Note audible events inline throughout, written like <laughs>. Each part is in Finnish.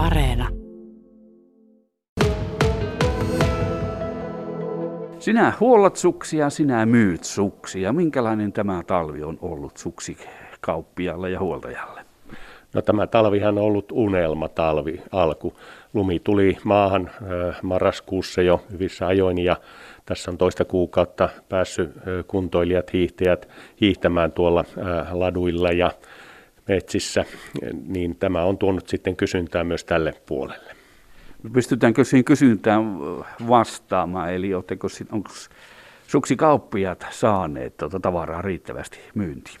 Areena. Sinä huollat suksia, sinä myyt suksia. Minkälainen tämä talvi on ollut suksikauppialle ja huoltajalle? No tämä talvihan on ollut unelma talvi alku. Lumi tuli maahan marraskuussa jo hyvissä ajoin ja tässä on toista kuukautta päässyt kuntoilijat, hiihtäjät hiihtämään tuolla laduilla ja metsissä, niin tämä on tuonut sitten kysyntää myös tälle puolelle. Pystytäänkö siihen kysyntään vastaamaan, eli onko suksikauppiat saaneet tuota tavaraa riittävästi myyntiin?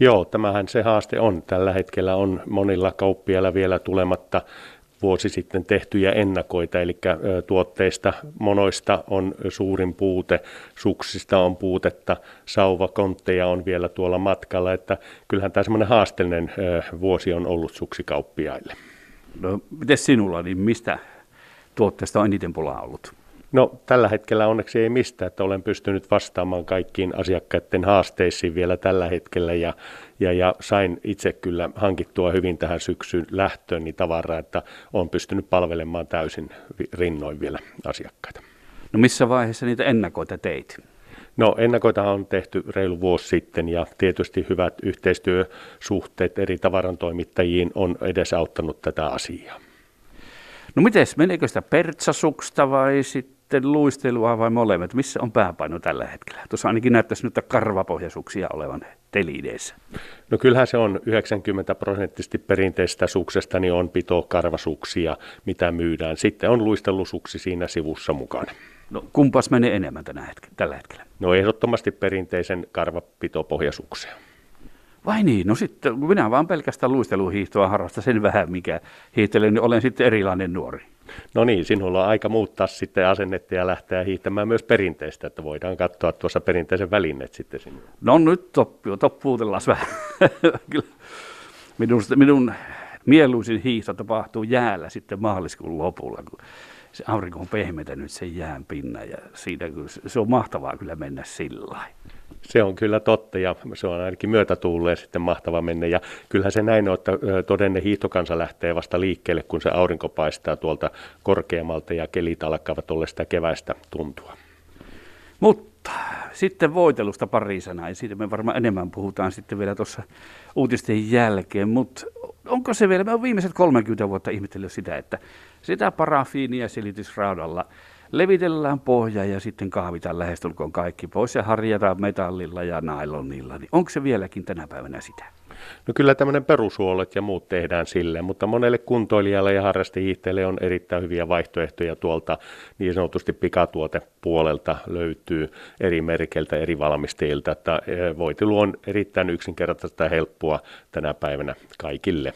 Joo, tämähän se haaste on. Tällä hetkellä on monilla kauppiailla vielä tulematta vuosi sitten tehtyjä ennakoita, eli tuotteista monoista on suurin puute, suksista on puutetta, sauvakontteja on vielä tuolla matkalla, että kyllähän tämä semmoinen haasteellinen vuosi on ollut suksikauppiaille. No, miten sinulla, niin mistä tuotteesta on eniten pulaa ollut? No tällä hetkellä onneksi ei mistään, että olen pystynyt vastaamaan kaikkiin asiakkaiden haasteisiin vielä tällä hetkellä ja, ja, ja sain itse kyllä hankittua hyvin tähän syksyn lähtöön niin tavaraa, että olen pystynyt palvelemaan täysin rinnoin vielä asiakkaita. No missä vaiheessa niitä ennakoita teit? No ennakoita on tehty reilu vuosi sitten ja tietysti hyvät yhteistyösuhteet eri tavarantoimittajiin on edesauttanut tätä asiaa. No miten, meneekö sitä pertsasuksta vai sitten sitten luistelua vai molemmat? Missä on pääpaino tällä hetkellä? Tuossa ainakin näyttäisi nyt karvapohjasuksia olevan teliideissä. No kyllähän se on 90 prosenttisesti perinteistä suksesta, niin on pito karvasuksia, mitä myydään. Sitten on luistelusuksi siinä sivussa mukana. No kumpas menee enemmän tänä hetkellä, tällä hetkellä? No ehdottomasti perinteisen karvapitopohjasuksia. Vai niin? No sitten minä vaan pelkästään luisteluhiihtoa harrasta sen vähän, mikä hiihtelen, niin olen sitten erilainen nuori. No niin, sinulla on aika muuttaa sitten asennetta ja lähteä hiihtämään myös perinteistä, että voidaan katsoa tuossa perinteisen välineet sitten sinulle. No nyt toppuu, toppuutellaan vähän. <laughs> minun, minun mieluisin hiihto tapahtuu jäällä sitten maaliskuun lopulla, kun se aurinko on pehmetänyt sen jään pinnan ja siitä se on mahtavaa kyllä mennä sillä lailla. Se on kyllä totta ja se on ainakin myötätuuleen sitten mahtava mennä. Ja kyllähän se näin on, että todenne hiihtokansa lähtee vasta liikkeelle, kun se aurinko paistaa tuolta korkeammalta ja kelit alkavat olla sitä keväistä tuntua. Mutta sitten voitelusta pari sanaa, ja siitä me varmaan enemmän puhutaan sitten vielä tuossa uutisten jälkeen, mutta onko se vielä, mä olen viimeiset 30 vuotta ihmetellyt sitä, että sitä parafiinia silitysraudalla levitellään pohja ja sitten kahvitaan lähestulkoon kaikki pois ja harjataan metallilla ja nailonilla. Niin onko se vieläkin tänä päivänä sitä? No kyllä tämmöinen perushuolet ja muut tehdään sille, mutta monelle kuntoilijalle ja harrastehiihtäjälle on erittäin hyviä vaihtoehtoja tuolta niin sanotusti pikatuotepuolelta löytyy eri merkeiltä, eri valmistajilta, että e, voitelu on erittäin yksinkertaista ja helppoa tänä päivänä kaikille.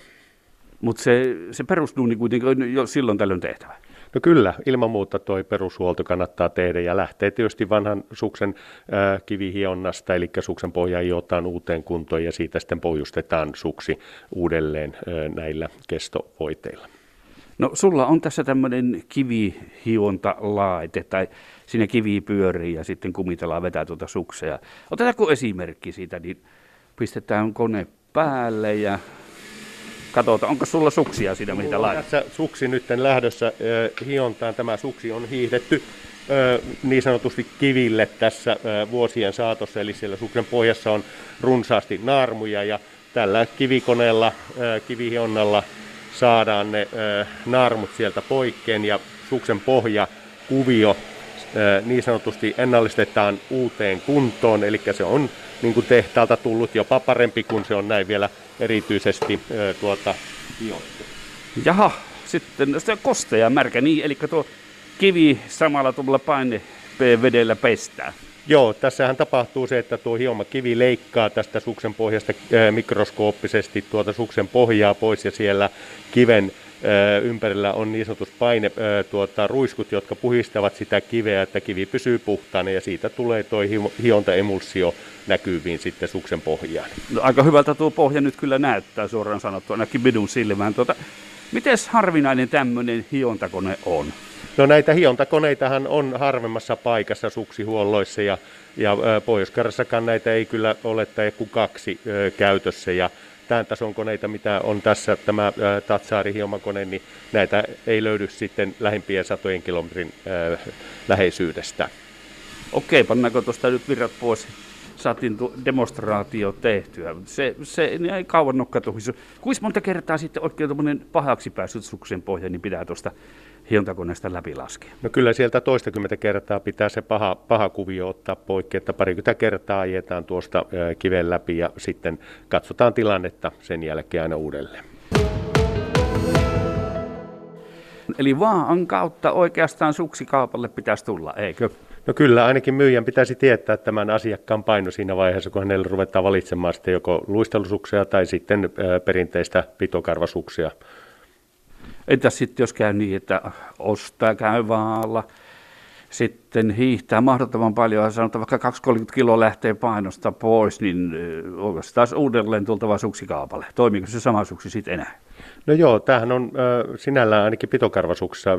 Mutta se, se perusduuni kuitenkin on jo silloin tällöin tehtävä. No kyllä, ilman muuta tuo perushuolto kannattaa tehdä ja lähtee tietysti vanhan suksen ää, kivihionnasta, eli suksen pohja iotaan uuteen kuntoon ja siitä sitten pohjustetaan suksi uudelleen ää, näillä kestovoiteilla. No sulla on tässä tämmöinen kivihionta-laite, tai siinä kivi pyörii ja sitten kumitellaan vetää tuota sukseja. Otetaanko esimerkki siitä, niin pistetään kone päälle ja katsotaan, onko sulla suksia siinä, mitä laitat? Tässä suksi nyt lähdössä äh, hiontaan. Tämä suksi on hiihdetty äh, niin sanotusti kiville tässä äh, vuosien saatossa, eli siellä suksen pohjassa on runsaasti naarmuja ja tällä kivikoneella, kivihionnalla saadaan ne naarmut sieltä poikkeen ja suksen pohja kuvio niin sanotusti ennallistetaan uuteen kuntoon, eli se on niin kuin tehtaalta tullut jopa parempi, kun se on näin vielä erityisesti tuota hiottu. Jaha, sitten se kosteja märkä, niin, eli tuo kivi samalla tuolla paine vedellä pestää. Joo, tässähän tapahtuu se, että tuo hioma kivi leikkaa tästä suksen pohjasta mikroskooppisesti tuota suksen pohjaa pois ja siellä kiven ympärillä on niin sanotus paine, tuota, ruiskut, jotka puhistavat sitä kiveä, että kivi pysyy puhtaana ja siitä tulee tuo hiontaemulsio näkyviin sitten suksen pohjaan. No, aika hyvältä tuo pohja nyt kyllä näyttää suoraan sanottu, ainakin minun silmään. Tuota, Miten harvinainen tämmöinen hiontakone on? No näitä hiontakoneitahan on harvemmassa paikassa suksihuolloissa ja, ja Pohjois-Karjassakaan näitä ei kyllä ole tai kuin kaksi ö, käytössä ja tämän tason koneita, mitä on tässä tämä Tatsaari hiomakone, niin näitä ei löydy sitten lähimpien satojen kilometrin läheisyydestä. Okei, pannaanko tuosta nyt virrat pois? Saatiin demonstraatio tehtyä. Se, se ei kauan nokkatuhissa. Kuinka monta kertaa sitten oikein tuommoinen pahaksi päässyt suksen pohja, niin pitää tuosta hiontakoneesta läpi laskea? No kyllä sieltä toistakymmentä kertaa pitää se paha, paha kuvio ottaa poikki, että parikymmentä kertaa ajetaan tuosta kiven läpi ja sitten katsotaan tilannetta sen jälkeen aina uudelleen. Eli vaan kautta oikeastaan suksikaupalle pitäisi tulla, eikö? No kyllä, ainakin myyjän pitäisi tietää tämän asiakkaan paino siinä vaiheessa, kun hänelle ruvetaan valitsemaan sitten joko luistelusuksia tai sitten perinteistä pitokarvasuksia. Entäs sitten jos käy niin, että ostaa käy vaalla, sitten hiihtää mahdottoman paljon ja sanotaan vaikka 230 kiloa lähtee painosta pois, niin onko se taas uudelleen tultava suksikaapalle? Toimiiko se sama suksi sitten enää? No joo, tämähän on äh, sinällään ainakin pitokarvasuksessa äh,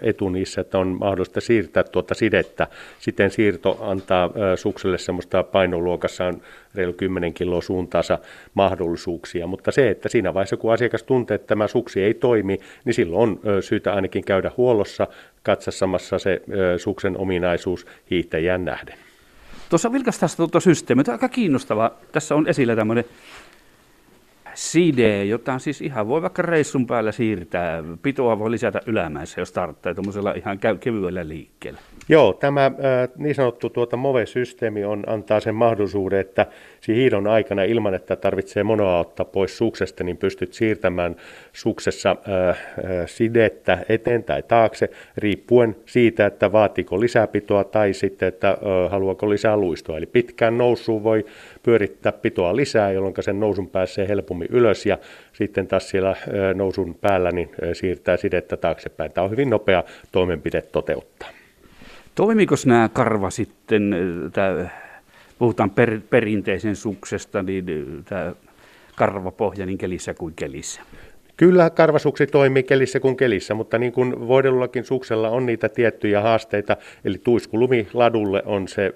etu niissä, että on mahdollista siirtää tuota sidettä. Siten siirto antaa äh, sukselle semmoista painoluokassaan reilu 10 kiloa suuntaansa mahdollisuuksia, mutta se, että siinä vaiheessa kun asiakas tuntee, että tämä suksi ei toimi, niin silloin on äh, syytä ainakin käydä huollossa katsassamassa se äh, suksen ominaisuus hiihtäjän nähden. Tuossa vilkaistaan tuota systeemiä. Tämä on aika kiinnostavaa. Tässä on esillä tämmöinen side, jota siis ihan voi vaikka reissun päällä siirtää. Pitoa voi lisätä ylämäessä, jos tarvitsee tuommoisella ihan kevyellä liikkeellä. Joo, tämä niin sanottu tuota MOVE-systeemi on, antaa sen mahdollisuuden, että hiidon aikana ilman, että tarvitsee monoa ottaa pois suksesta, niin pystyt siirtämään suksessa äh, sidettä eteen tai taakse, riippuen siitä, että vaatiiko lisäpitoa tai sitten, että äh, haluaako lisää luistoa. Eli pitkään nousuun voi pyörittää pitoa lisää, jolloin sen nousun pääsee helpommin ylös ja sitten taas siellä nousun päällä niin siirtää sidettä taaksepäin. Tämä on hyvin nopea toimenpide toteuttaa. Toimiko nämä karva sitten, tämä, puhutaan per, perinteisen suksesta, niin tämä karvapohja niin kelissä kuin kelissä? Kyllä karvasuksi toimii kelissä kuin kelissä, mutta niin kuin voidellullakin suksella on niitä tiettyjä haasteita, eli tuiskulumi ladulle on se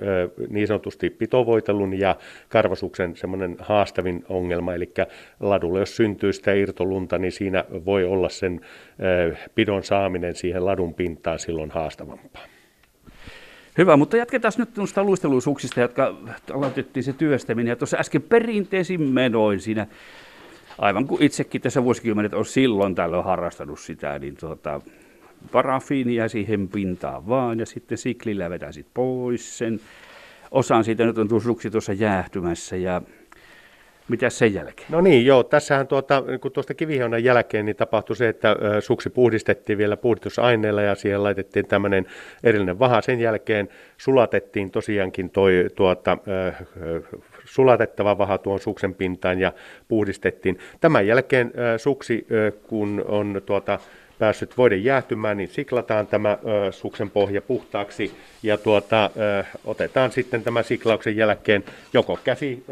niin sanotusti pitovoitelun ja karvasuksen semmoinen haastavin ongelma, eli ladulle jos syntyy sitä irtolunta, niin siinä voi olla sen pidon saaminen siihen ladun pintaan silloin haastavampaa. Hyvä, mutta jatketaan nyt noista luistelusuuksista, jotka aloitettiin se työstäminen. Ja tuossa äsken perinteisin menoin siinä, aivan kuin itsekin tässä vuosikymmenet on silloin tällöin harrastanut sitä, niin tuota, parafiinia siihen pintaan vaan ja sitten siklillä vetäisit pois sen. Osaan siitä nyt on tuossa suksi tuossa jäähtymässä ja mitä sen jälkeen? No niin, joo. Tässähän tuota, kun tuosta kiviheunan jälkeen niin tapahtui se, että suksi puhdistettiin vielä puhdistusaineella ja siihen laitettiin tämmöinen erillinen vaha. Sen jälkeen sulatettiin tosiaankin toi, tuota, sulatettava vaha tuon suksen pintaan ja puhdistettiin. Tämän jälkeen suksi, kun on tuota, päässyt voiden jäähtymään, niin siklataan tämä suksen pohja puhtaaksi ja tuota, otetaan sitten tämän siklauksen jälkeen joko käsi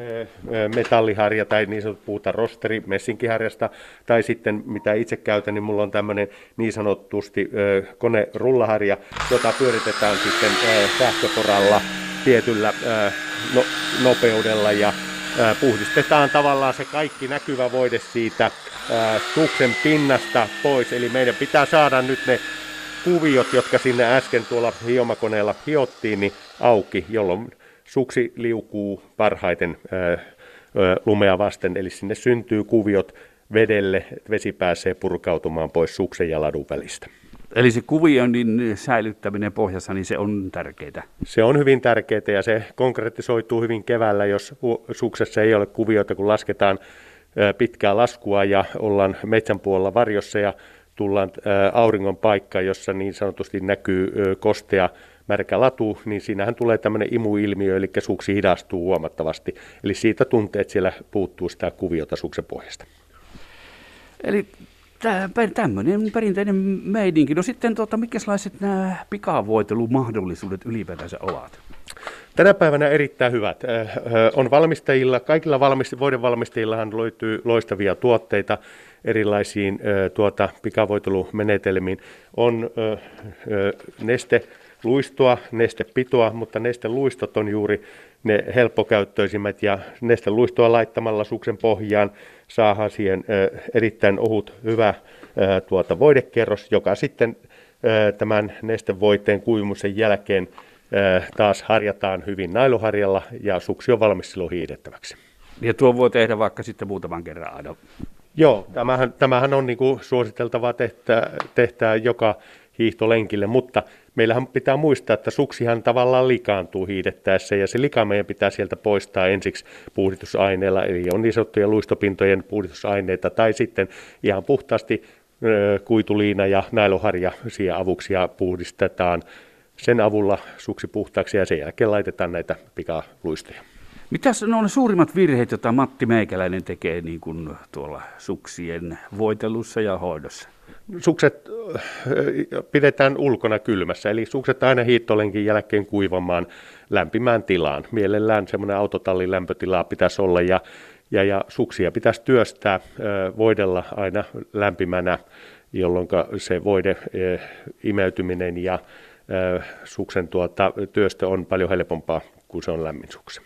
metalliharja tai niin sanottu puhutaan rosteri messinkiharjasta tai sitten mitä itse käytän, niin mulla on tämmöinen niin sanotusti ö, konerullaharja, jota pyöritetään sitten sähköporalla tietyllä ö, no, nopeudella ja puhdistetaan tavallaan se kaikki näkyvä voide siitä suksen pinnasta pois. Eli meidän pitää saada nyt ne kuviot, jotka sinne äsken tuolla hiomakoneella hiottiin, niin auki, jolloin suksi liukuu parhaiten lumea vasten. Eli sinne syntyy kuviot vedelle, vesi pääsee purkautumaan pois suksen ja ladun välistä. Eli se kuvioinnin säilyttäminen pohjassa, niin se on tärkeää. Se on hyvin tärkeää ja se konkretisoituu hyvin keväällä, jos suksessa ei ole kuvioita, kun lasketaan pitkää laskua ja ollaan metsän puolella varjossa ja tullaan auringon paikkaan, jossa niin sanotusti näkyy kostea märkä latu, niin siinähän tulee tämmöinen imuilmiö, eli suksi hidastuu huomattavasti. Eli siitä tuntee, että siellä puuttuu sitä kuviota suksen pohjasta. Eli tämmöinen perinteinen meidinki. No sitten, tuota, mikäslaiset nämä pikavoitelumahdollisuudet ylipäätänsä ovat? Tänä päivänä erittäin hyvät. On valmistajilla, kaikilla valmist, voiden valmistajillahan löytyy loistavia tuotteita erilaisiin tuota, pikavoitelumenetelmiin. On neste luistoa, nestepitoa, mutta nesteluistot on juuri ne helppokäyttöisimmät ja nesteluistoa laittamalla suksen pohjaan saadaan siihen erittäin ohut, hyvä tuota voidekerros, joka sitten tämän nestevoiteen kuivumisen jälkeen taas harjataan hyvin nailoharjalla ja suksi on valmis silloin hiidettäväksi. Ja tuo voi tehdä vaikka sitten muutaman kerran aina. Joo, tämähän, tämähän on niin kuin suositeltavaa tehtää, tehtää joka hiihtolenkille, mutta meillähän pitää muistaa, että suksihan tavallaan likaantuu hiidettäessä ja se lika meidän pitää sieltä poistaa ensiksi puhdistusaineella, eli on niin sanottuja luistopintojen puhdistusaineita tai sitten ihan puhtaasti kuituliina ja nailoharja siihen avuksi ja puhdistetaan sen avulla suksi puhtaaksi ja sen jälkeen laitetaan näitä pikaluistoja. Mitäs ne on ne suurimmat virheet, joita Matti Meikäläinen tekee niin kuin tuolla suksien voitelussa ja hoidossa? Sukset pidetään ulkona kylmässä, eli sukset aina hiittolenkin jälkeen kuivamaan lämpimään tilaan. Mielellään semmoinen autotallin lämpötilaa pitäisi olla ja, ja, ja suksia pitäisi työstää, voidella aina lämpimänä, jolloin se voide imeytyminen ja suksen tuota, työstö on paljon helpompaa kuin se on lämmin suksen.